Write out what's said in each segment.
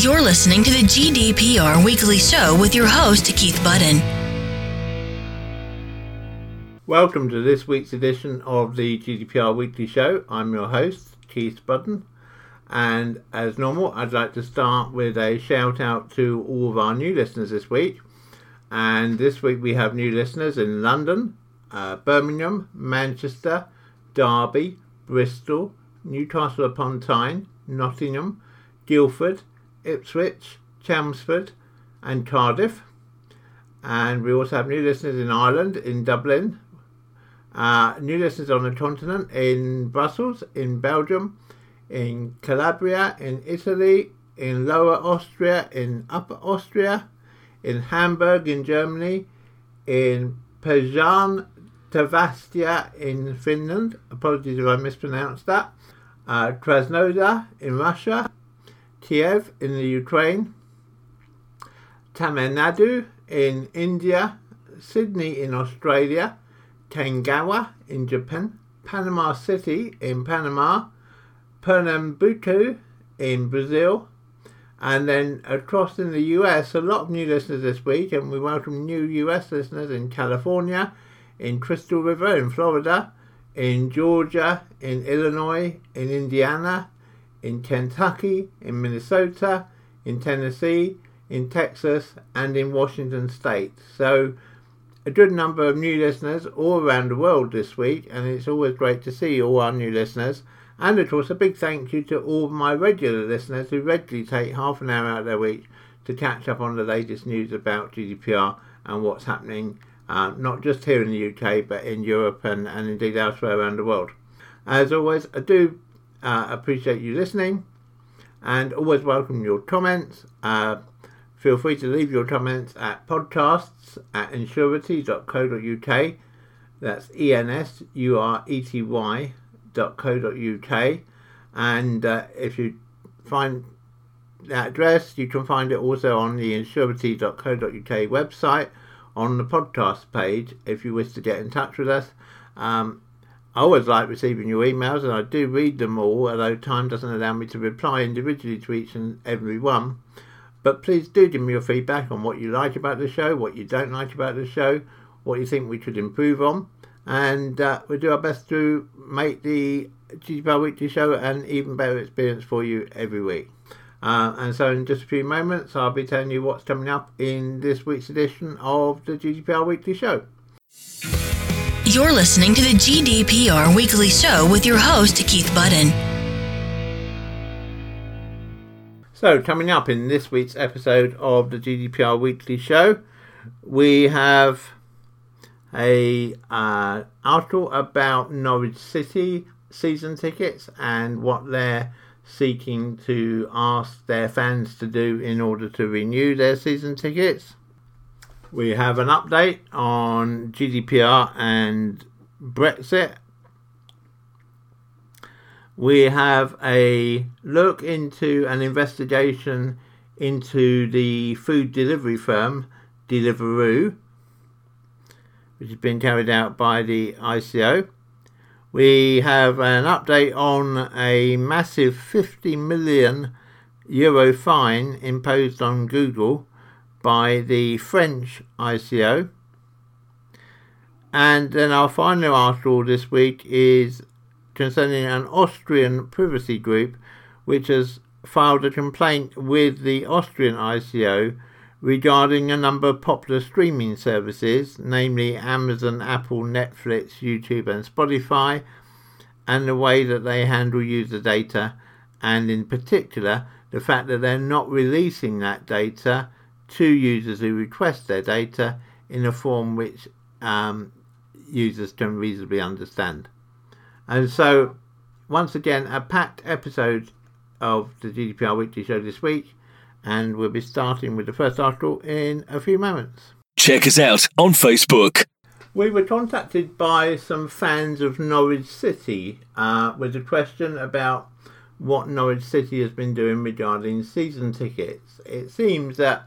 You're listening to the GDPR Weekly Show with your host, Keith Budden. Welcome to this week's edition of the GDPR Weekly Show. I'm your host, Keith Budden. And as normal, I'd like to start with a shout out to all of our new listeners this week. And this week we have new listeners in London, uh, Birmingham, Manchester, Derby, Bristol, Newcastle upon Tyne, Nottingham, Guildford, Ipswich, Chelmsford, and Cardiff. And we also have new listeners in Ireland, in Dublin, uh, new listeners on the continent, in Brussels, in Belgium, in Calabria, in Italy, in Lower Austria, in Upper Austria, in Hamburg, in Germany, in Pezan Tavastia in Finland. Apologies if I mispronounced that. Uh, Krasnodar in Russia, Kiev in the Ukraine, Tamil Nadu in India, Sydney in Australia, Kanagawa in Japan, Panama City in Panama, Pernambuco in Brazil, and then across in the US, a lot of new listeners this week, and we welcome new US listeners in California, in Crystal River in Florida, in Georgia, in Illinois, in Indiana, in Kentucky, in Minnesota, in Tennessee, in Texas, and in Washington State. So, a good number of new listeners all around the world this week, and it's always great to see all our new listeners. And of course, a big thank you to all my regular listeners who regularly take half an hour out of their week to catch up on the latest news about GDPR and what's happening, uh, not just here in the UK, but in Europe and, and indeed elsewhere around the world. As always, I do uh, appreciate you listening and always welcome your comments. Uh, feel free to leave your comments at podcasts at ensurety.co.uk. That's E N S U R E T Y www.co.uk and uh, if you find that address you can find it also on the ensurety.co.uk website on the podcast page if you wish to get in touch with us um, I always like receiving your emails and I do read them all although time doesn't allow me to reply individually to each and every one but please do give me your feedback on what you like about the show what you don't like about the show what you think we should improve on and uh, we'll do our best to make the GDPR Weekly Show an even better experience for you every week. Uh, and so, in just a few moments, I'll be telling you what's coming up in this week's edition of the GDPR Weekly Show. You're listening to the GDPR Weekly Show with your host, Keith Budden. So, coming up in this week's episode of the GDPR Weekly Show, we have a uh, article about Norwich City season tickets and what they're seeking to ask their fans to do in order to renew their season tickets. We have an update on GDPR and Brexit. We have a look into an investigation into the food delivery firm Deliveroo which has been carried out by the ICO. We have an update on a massive 50 million euro fine imposed on Google by the French ICO. And then our final article this week is concerning an Austrian privacy group which has filed a complaint with the Austrian ICO regarding a number of popular streaming services, namely Amazon, Apple, Netflix, YouTube, and Spotify, and the way that they handle user data, and in particular, the fact that they're not releasing that data to users who request their data in a form which um, users can reasonably understand. And so, once again, a packed episode of the GDPR Weekly Show this week and we'll be starting with the first article in a few moments. Check us out on Facebook. We were contacted by some fans of Norwich City uh, with a question about what Norwich City has been doing regarding season tickets. It seems that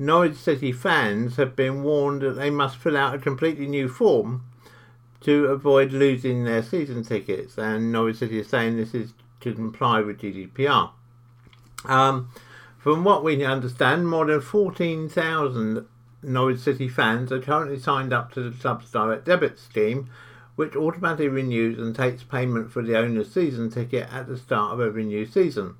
Norwich City fans have been warned that they must fill out a completely new form to avoid losing their season tickets, and Norwich City is saying this is to comply with GDPR. Um, From what we understand, more than 14,000 Norwich City fans are currently signed up to the club's direct debit scheme, which automatically renews and takes payment for the owner's season ticket at the start of every new season.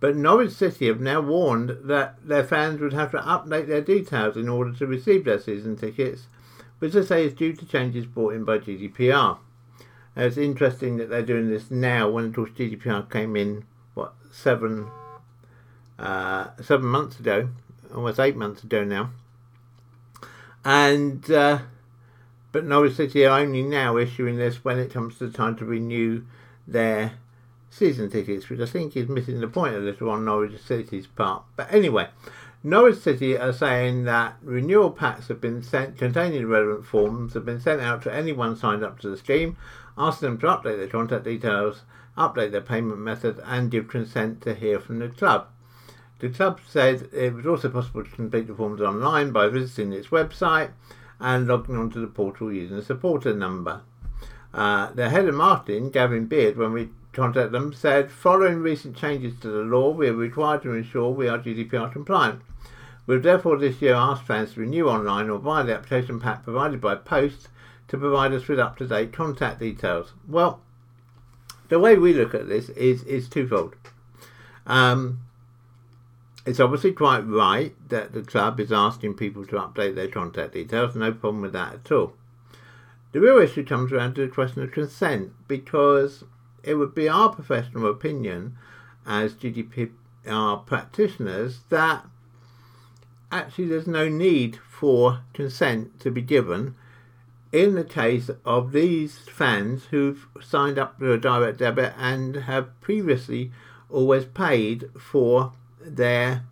But Norwich City have now warned that their fans would have to update their details in order to receive their season tickets, which they say is due to changes brought in by GDPR. it's interesting that they're doing this now when, of course, GDPR came in, what, seven, uh, seven months ago, almost eight months ago now. And, uh, but Norwich City are only now issuing this when it comes to the time to renew their season tickets, which I think is missing the point a little on Norwich City's part. But anyway, Norwich City are saying that renewal packs have been sent containing relevant forms have been sent out to anyone signed up to the scheme, asking them to update their contact details, update their payment method, and give consent to hear from the club. The club said it was also possible to complete the forms online by visiting its website and logging onto the portal using a supporter number. Uh, the head of marketing, Gavin Beard, when we contacted them, said, following recent changes to the law, we are required to ensure we are GDPR compliant. We've therefore this year asked fans to renew online or via the application pack provided by post to provide us with up-to-date contact details. Well, the way we look at this is, is twofold. Um, it's obviously quite right that the club is asking people to update their contact details, no problem with that at all. The real issue comes around to the question of consent because it would be our professional opinion as GDPR practitioners that actually there's no need for consent to be given in the case of these fans who've signed up to a direct debit and have previously always paid for their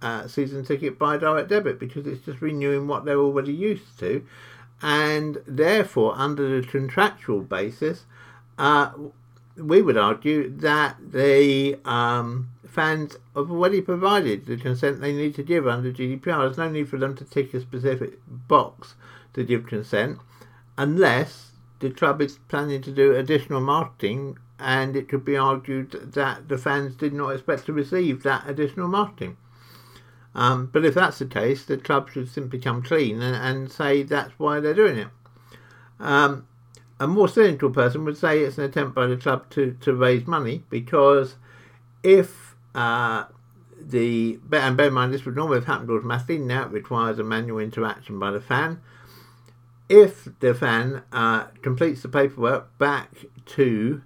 uh, season ticket by direct debit because it's just renewing what they're already used to. And therefore, under the contractual basis, uh, we would argue that the um, fans have already provided the consent they need to give under GDPR. There's no need for them to tick a specific box to give consent unless the club is planning to do additional marketing and it could be argued that the fans did not expect to receive that additional marketing. Um, but if that's the case, the club should simply come clean and, and say that's why they're doing it. Um, a more cynical person would say it's an attempt by the club to, to raise money because if uh, the and bear in mind this would normally have happened automatically, now it requires a manual interaction by the fan. If the fan uh, completes the paperwork back to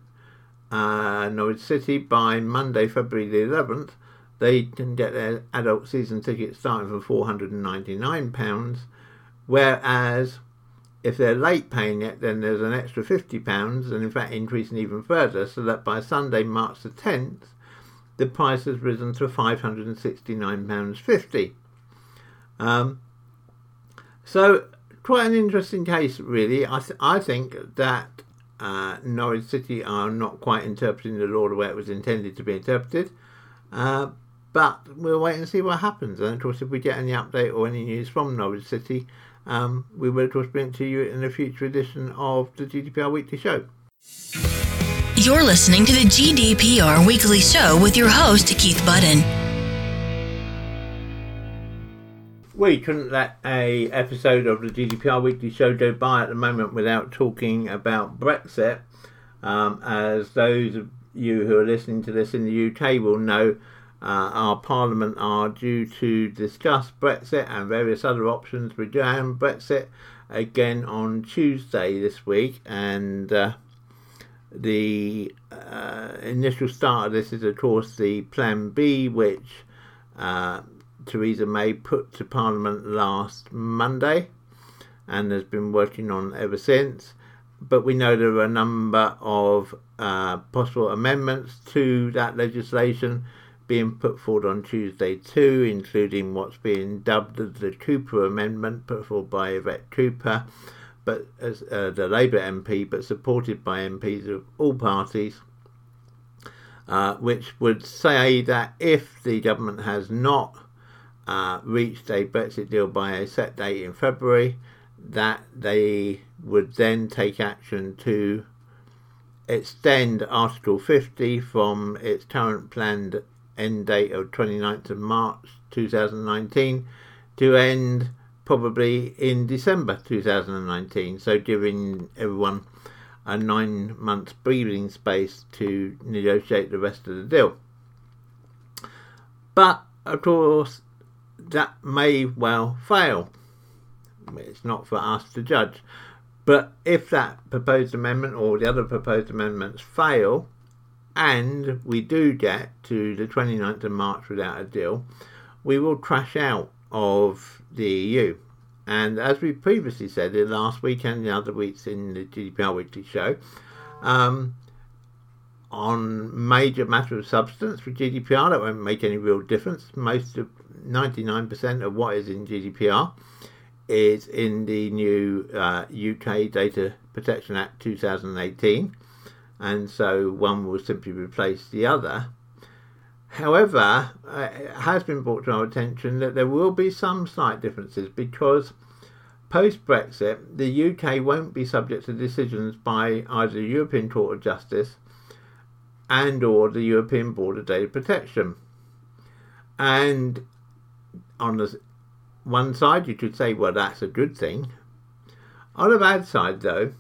uh, Norwich City by Monday, February the 11th, they can get their adult season ticket starting from £499, whereas if they're late paying it, then there's an extra £50, and in fact increasing even further, so that by Sunday, March the 10th, the price has risen to £569.50. Um, so, quite an interesting case, really. I, th- I think that uh, Norwich City are not quite interpreting the law the way it was intended to be interpreted. Uh, but we'll wait and see what happens. And of course, if we get any update or any news from Norwich City, um, we will of course bring it to you in a future edition of the GDPR Weekly Show. You're listening to the GDPR Weekly Show with your host, Keith Budden. We couldn't let a episode of the GDPR Weekly Show go by at the moment without talking about Brexit. Um, as those of you who are listening to this in the UK will know, our Parliament are due to discuss Brexit and various other options regarding Brexit again on Tuesday this week, and uh, the uh, initial start of this is, of course, the Plan B, which uh, Theresa May put to Parliament last Monday and has been working on ever since. But we know there are a number of uh, possible amendments to that legislation being put forward on Tuesday too, including what's being dubbed as the Cooper Amendment, put forward by Yvette Cooper, but as uh, the Labour MP, but supported by MPs of all parties, uh, which would say that if the government has not uh, reached a Brexit deal by a set date in February, that they would then take action to extend Article 50 from its current planned end date of 29th of March 2019 to end probably in December 2019. So giving everyone a nine month breathing space to negotiate the rest of the deal. But of course, that may well fail. It's not for us to judge. But if that proposed amendment or the other proposed amendments fail, and we do get to the 29th of March without a deal, we will crash out of the EU. And as we previously said in last week and the other weeks in the GDPR Weekly Show, um, on major matter of substance for GDPR, that won't make any real difference. Most of 99% of what is in GDPR is in the new uh, UK Data Protection Act 2018, and so one will simply replace the other. However, uh, it has been brought to our attention that there will be some slight differences because post Brexit, the UK won't be subject to decisions by either the European Court of Justice and or the European Board of Data Protection. And on the one side, you could say, well, that's a good thing. On the bad side, though,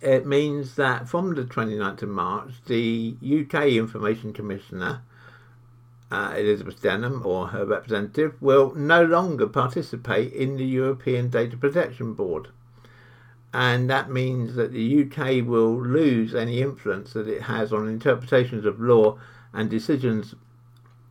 it means that from the 29th of March, the UK Information Commissioner uh, Elizabeth Denham or her representative will no longer participate in the European Data Protection Board. And that means that the UK will lose any influence that it has on interpretations of law and decisions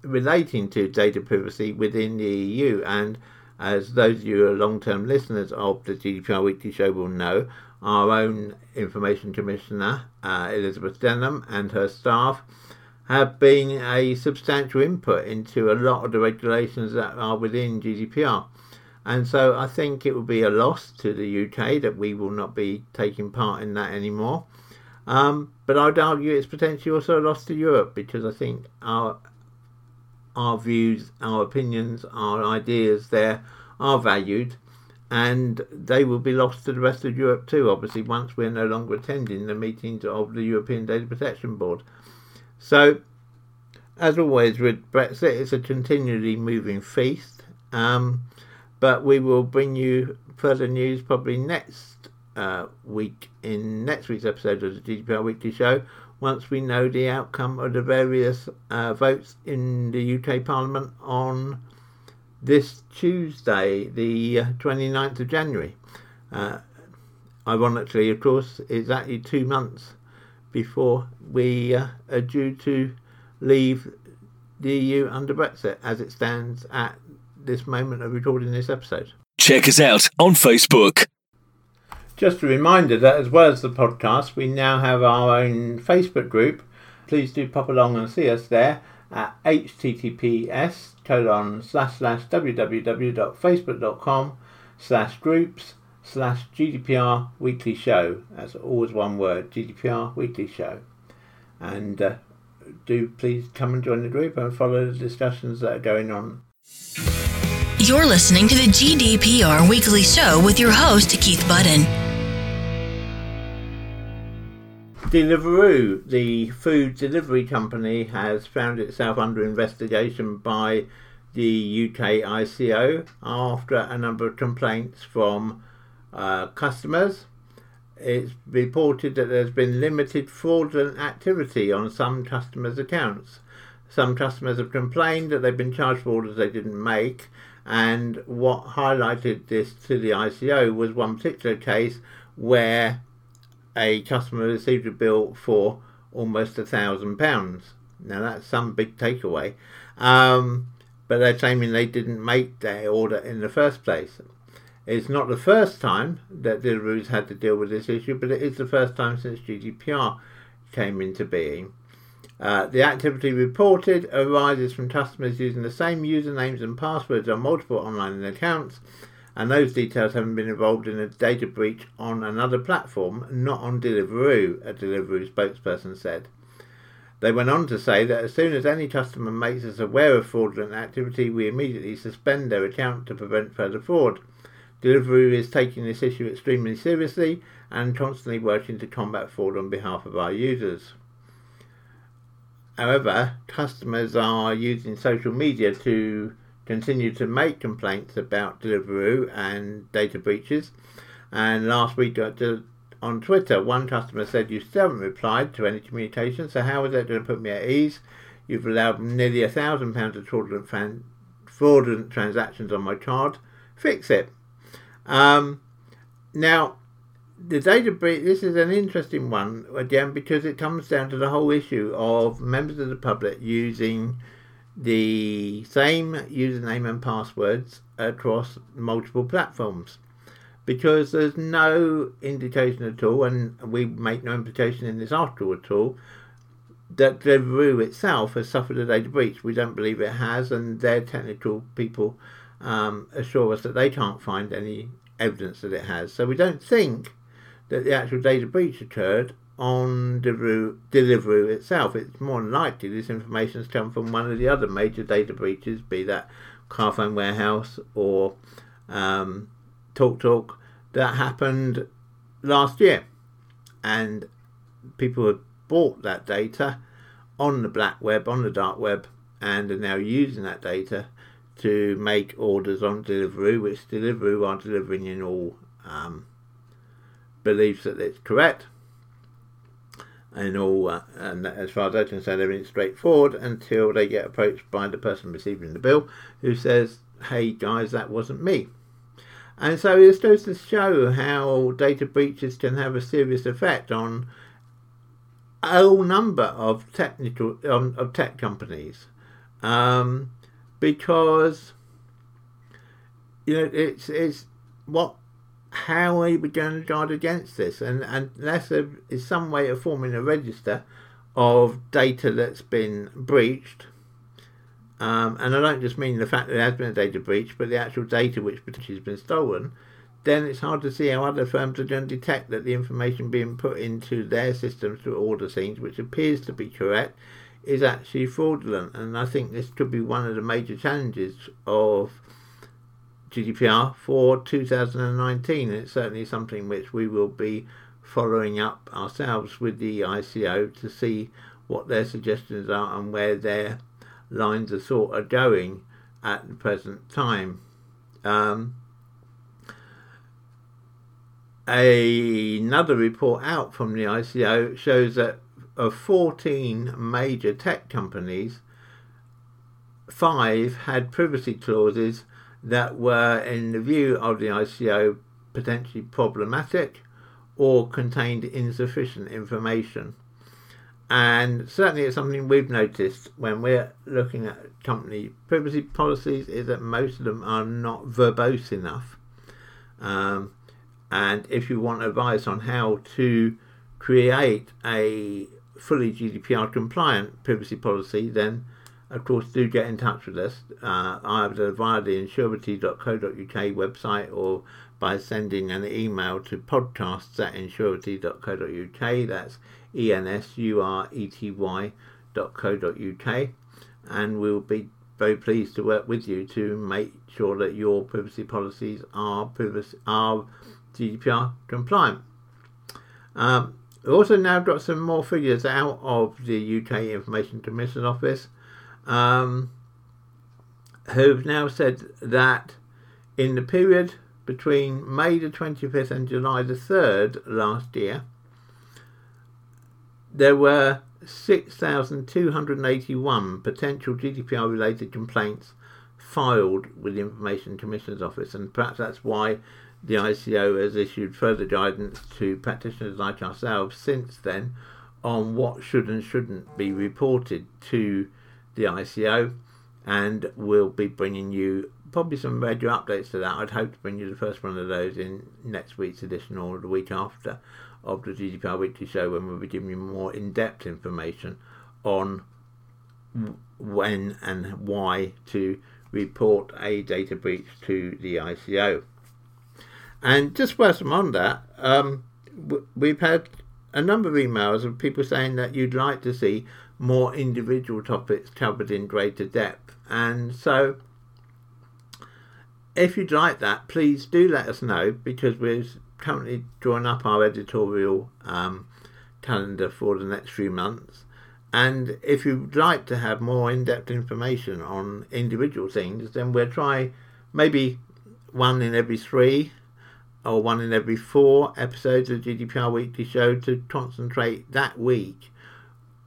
relating to data privacy within the EU. And as those of you who are long term listeners of the GDPR Weekly Show will know, our own Information Commissioner, uh, Elizabeth Denham, and her staff have been a substantial input into a lot of the regulations that are within GDPR. And so I think it will be a loss to the UK that we will not be taking part in that anymore. Um, but I'd argue it's potentially also a loss to Europe because I think our our views, our opinions, our ideas there are valued and they will be lost to the rest of Europe too, obviously, once we're no longer attending the meetings of the European Data Protection Board. So, as always with Brexit, it's a continually moving feast. Um, but we will bring you further news probably next uh, week in next week's episode of the GDPR Weekly Show once we know the outcome of the various uh, votes in the UK Parliament on this Tuesday, the 29th uh, of January. Uh, ironically, of course, exactly two months before we uh, are due to leave the EU under Brexit as it stands at this moment of recording this episode. Check us out on Facebook. Just a reminder that as well as the podcast, we now have our own Facebook group. Please do pop along and see us there at https colon slash slash www.facebook.com slash groups slash GDPR weekly show. That's always one word, GDPR weekly show. And uh, do please come and join the group and follow the discussions that are going on. You're listening to the GDPR weekly show with your host, Keith Budden. Deliveroo, the food delivery company, has found itself under investigation by the UK ICO after a number of complaints from uh, customers. It's reported that there's been limited fraudulent activity on some customers' accounts. Some customers have complained that they've been charged for orders they didn't make, and what highlighted this to the ICO was one particular case where a customer received a bill for almost a thousand pounds. Now that's some big takeaway, um, but they're claiming they didn't make their order in the first place. It's not the first time that Deliveroo's had to deal with this issue, but it is the first time since GDPR came into being. Uh, the activity reported arises from customers using the same usernames and passwords on multiple online accounts and those details having been involved in a data breach on another platform, not on Deliveroo, a Deliveroo spokesperson said. They went on to say that as soon as any customer makes us aware of fraudulent activity, we immediately suspend their account to prevent further fraud. Deliveroo is taking this issue extremely seriously and constantly working to combat fraud on behalf of our users. However, customers are using social media to continue to make complaints about Deliveroo and data breaches. And last week uh, on Twitter, one customer said, You still haven't replied to any communication, so how is that going to put me at ease? You've allowed nearly a thousand pounds of fraudulent, fan- fraudulent transactions on my card. Fix it. Um, now, the data breach, this is an interesting one, again, because it comes down to the whole issue of members of the public using the same username and passwords across multiple platforms. Because there's no indication at all, and we make no implication in this article at all, that Deliveroo itself has suffered a data breach. We don't believe it has, and their technical people um, assure us that they can't find any evidence that it has. So we don't think that the actual data breach occurred on Deliveroo, itself. It's more likely this information has come from one of the other major data breaches, be that Carphone Warehouse or um, TalkTalk, that happened last year. And people have bought that data on the black web, on the dark web, and are now using that data to make orders on Deliveroo, which Deliveroo are delivering in all um, beliefs that it's correct. And all, uh, and as far as I can say, everything's straightforward until they get approached by the person receiving the bill, who says, "Hey guys, that wasn't me." And so this goes to show how data breaches can have a serious effect on a whole number of technical um, of tech companies. Um, because you know it's it's what how are we going to guard against this? And unless there is some way of forming a register of data that's been breached. Um, and I don't just mean the fact that there has been a data breach but the actual data which potentially has been stolen. Then it's hard to see how other firms are going to detect that the information being put into their systems through order scenes which appears to be correct is actually fraudulent. And I think this could be one of the major challenges of GDPR for 2019. It's certainly something which we will be following up ourselves with the ICO to see what their suggestions are and where their lines of thought are going at the present time. Um, another report out from the ICO shows that of 14 major tech companies, five had privacy clauses that were, in the view of the ICO, potentially problematic or contained insufficient information. And certainly, it's something we've noticed when we're looking at company privacy policies is that most of them are not verbose enough. Um, and if you want advice on how to create a fully GDPR compliant privacy policy, then of course do get in touch with us uh, either via the ensurety.co.uk website or by sending an email to podcasts at ensurety.co.uk. That's E N S U R E T Y.co.uk. And we'll be very pleased to work with you to make sure that your privacy policies are, privacy, are GDPR compliant. Um, we also now got some more figures out of the UK Information Commission Office, um, who've now said that in the period between May the 25th and July the 3rd last year, there were 6,281 potential GDPR related complaints filed with the Information Commissioner's Office, and perhaps that's why the ICO has issued further guidance to practitioners like ourselves since then on what should and shouldn't be reported to the ICO, and we'll be bringing you probably some regular updates to that. I'd hope to bring you the first one of those in next week's edition or the week after of the GDPR Weekly Show when we'll be giving you more in depth information on when and why to report a data breach to the ICO. And just whilst I'm on that, um, we've had a number of emails of people saying that you'd like to see more individual topics covered in greater depth. And so, if you'd like that, please do let us know because we're currently drawing up our editorial um, calendar for the next few months. And if you'd like to have more in depth information on individual things, then we'll try maybe one in every three or one in every four episodes of GDPR Weekly Show to concentrate that week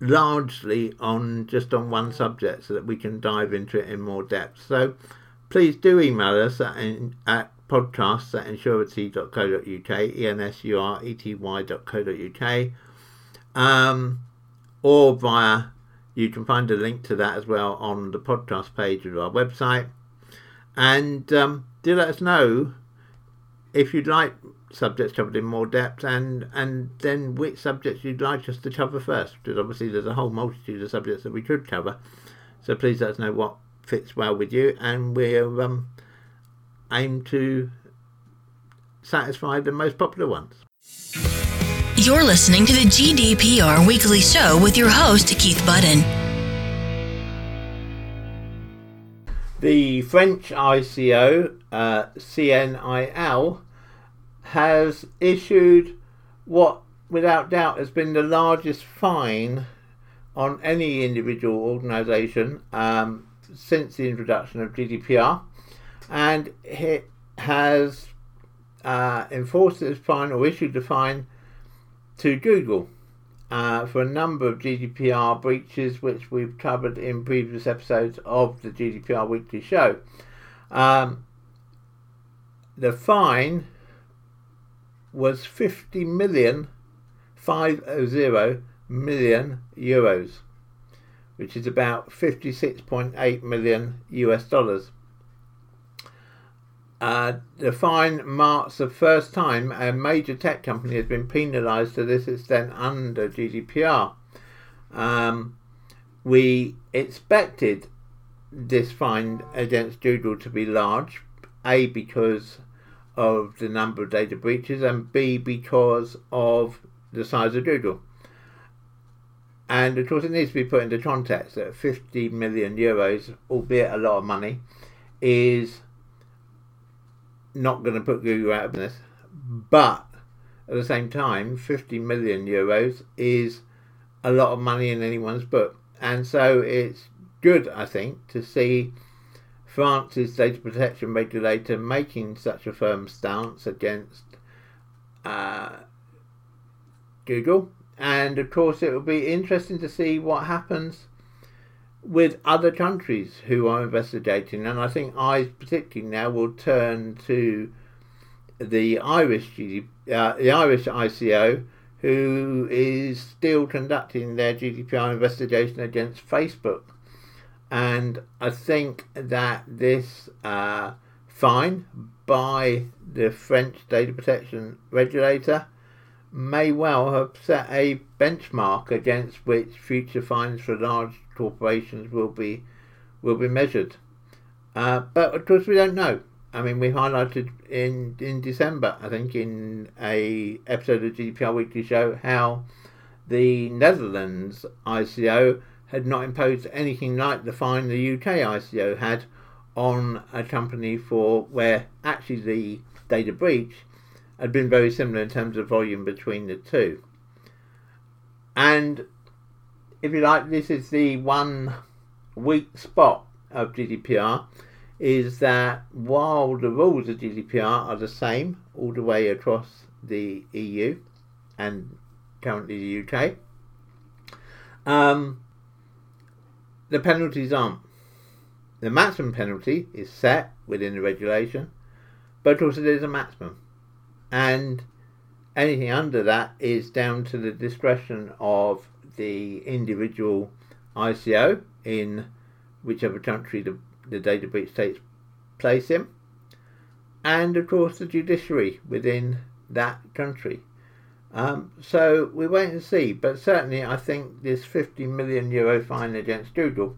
largely on just on one subject so that we can dive into it in more depth. So please do email us at, at podcasts at ensurety.co.uk, E-N-S-U-R-E-T-Y.co.uk, um, or via, you can find a link to that as well on the podcast page of our website. And um, do let us know if you'd like subjects covered in more depth and and then which subjects you'd like us to cover first because obviously there's a whole multitude of subjects that we could cover. So please let us know what fits well with you and we'll um, aim to satisfy the most popular ones. You're listening to the gdpr weekly show with your host keith budden. The french ico uh, cnil has issued what, without doubt, has been the largest fine on any individual organisation um, since the introduction of GDPR, and it has uh, enforced this fine or issued the fine to Google uh, for a number of GDPR breaches, which we've covered in previous episodes of the GDPR Weekly Show. Um, the fine was 50 million, 50 million euros, which is about 56.8 million US dollars. Uh, the fine marks the first time a major tech company has been penalised to this extent under GDPR. Um, we expected this fine against Google to be large, A, because of the number of data breaches, and B, because of the size of Google. And of course, it needs to be put into context that 50 million euros, albeit a lot of money, is not going to put Google out of business. But at the same time, 50 million euros is a lot of money in anyone's book. And so it's good, I think, to see France's data protection regulator making such a firm stance against uh, Google. And of course, it will be interesting to see what happens with other countries who are investigating. And I think I particularly now will turn to the Irish GD, uh, the Irish ICO, who is still conducting their GDPR investigation against Facebook and I think that this uh, fine by the French data protection regulator may well have set a benchmark against which future fines for large corporations will be will be measured. Uh, but of course, we don't know. I mean, we highlighted in in December, I think, in a episode of GDPR Weekly Show, how the Netherlands ICO had not imposed anything like the fine the UK ICO had on a company for where actually the data breach had been very similar in terms of volume between the two. And if you like, this is the one weak spot of GDPR is that while the rules of GDPR are the same all the way across the EU and currently the UK, um, the penalties aren't. The maximum penalty is set within the regulation, but also there's a maximum. And anything under that is down to the discretion of the individual ICO in whichever country the, the data breach takes place in, and of course the judiciary within that country. Um, so we wait and see, but certainly I think this 50 million euro fine against Google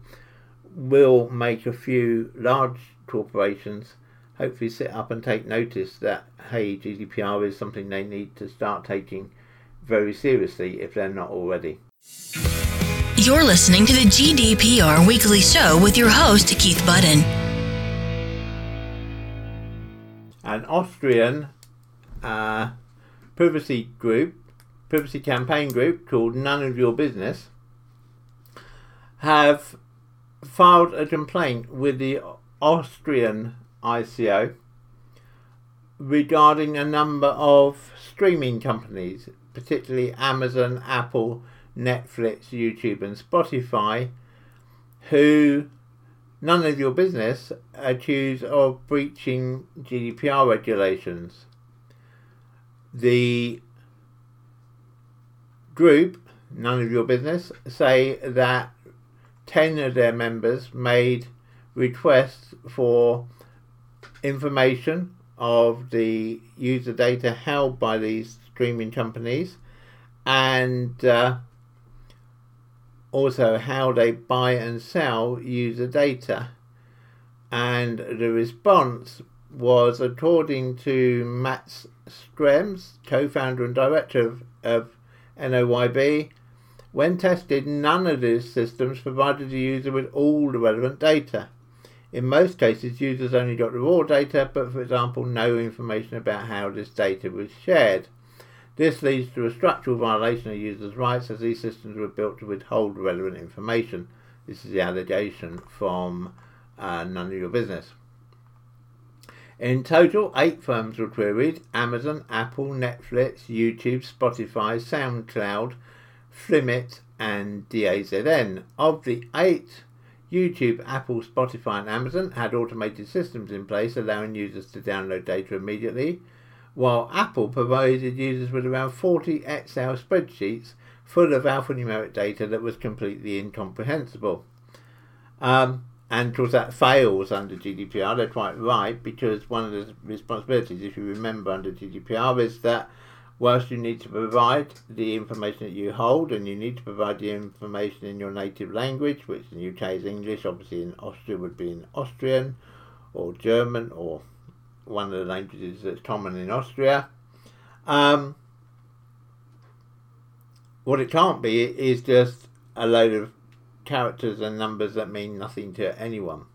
will make a few large corporations hopefully sit up and take notice that hey GDPR is something they need to start taking very seriously if they're not already. You're listening to the GDPR Weekly Show with your host Keith Budden. An Austrian uh, privacy group, privacy campaign group called None of Your Business, have filed a complaint with the Austrian ICO regarding a number of streaming companies, particularly Amazon, Apple, Netflix, YouTube, and Spotify, who none of your business accused of breaching GDPR regulations. The group, none of your business, say that 10 of their members made requests for information of the user data held by these streaming companies and uh, also how they buy and sell user data. And the response was according to Max Schrems, co founder and director of, of NOYB, when tested, none of these systems provided the user with all the relevant data. In most cases, users only got the raw data, but for example, no information about how this data was shared. This leads to a structural violation of users' rights as these systems were built to withhold relevant information. This is the allegation from uh, None of Your Business. In total, eight firms were queried Amazon, Apple, Netflix, YouTube, Spotify, SoundCloud, Filmmit, and DAZN. Of the eight, YouTube, Apple, Spotify, and Amazon had automated systems in place allowing users to download data immediately, while Apple provided users with around 40 Excel spreadsheets full of alphanumeric data that was completely incomprehensible. Um, and of course, that fails under GDPR. They're quite right because one of the responsibilities, if you remember under GDPR, is that whilst you need to provide the information that you hold and you need to provide the information in your native language, which in the UK is English, obviously in Austria would be in Austrian or German or one of the languages that's common in Austria. Um, what it can't be is just a load of characters and numbers that mean nothing to anyone.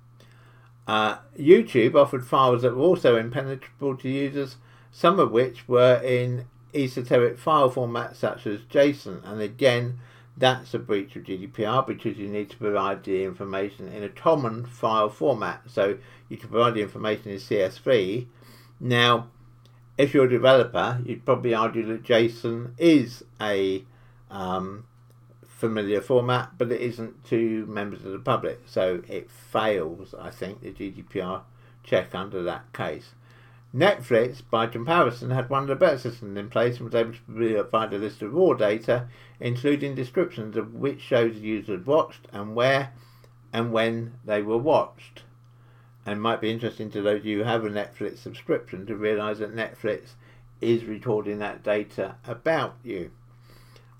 Uh, YouTube offered files that were also impenetrable to users, some of which were in esoteric file formats such as JSON. And again, that's a breach of GDPR because you need to provide the information in a common file format. So you can provide the information in CSV. Now, if you're a developer, you'd probably argue that JSON is a um, familiar format, but it isn't to members of the public. So it fails, I think, the GDPR check under that case. Netflix, by comparison, had one of the better systems in place and was able to provide a list of raw data, including descriptions of which shows the user had watched and where and when they were watched. And might be interesting to those of you who have a Netflix subscription to realise that Netflix is recording that data about you.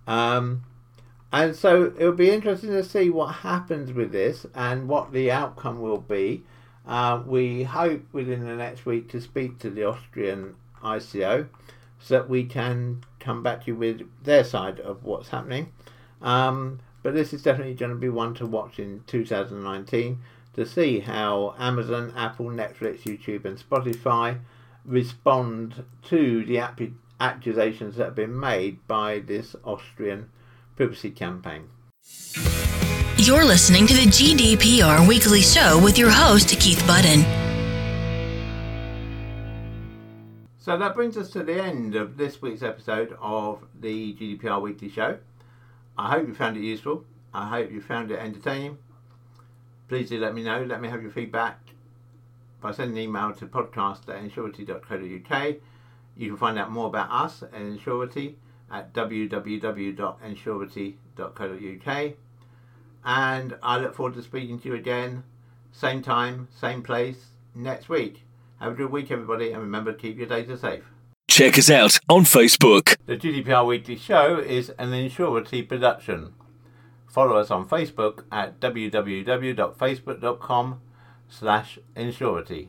Um, and so it'll be interesting to see what happens with this and what the outcome will be. Uh, we hope within the next week to speak to the Austrian ICO so that we can come back to you with their side of what's happening. Um, but this is definitely going to be one to watch in 2019 to see how Amazon, Apple, Netflix, YouTube, and Spotify respond to the accusations that have been made by this Austrian privacy campaign. You're listening to the GDPR Weekly Show with your host, Keith Budden. So that brings us to the end of this week's episode of the GDPR Weekly Show. I hope you found it useful. I hope you found it entertaining. Please do let me know. Let me have your feedback by sending an email to podcast at ensurety.co.uk. You can find out more about us at Ensurety at www.ensurety.co.uk. And I look forward to speaking to you again, same time, same place, next week. Have a good week, everybody, and remember to keep your data safe. Check us out on Facebook. The GDPR Weekly Show is an Ensurety production. Follow us on Facebook at www.facebook.com slash Ensurety.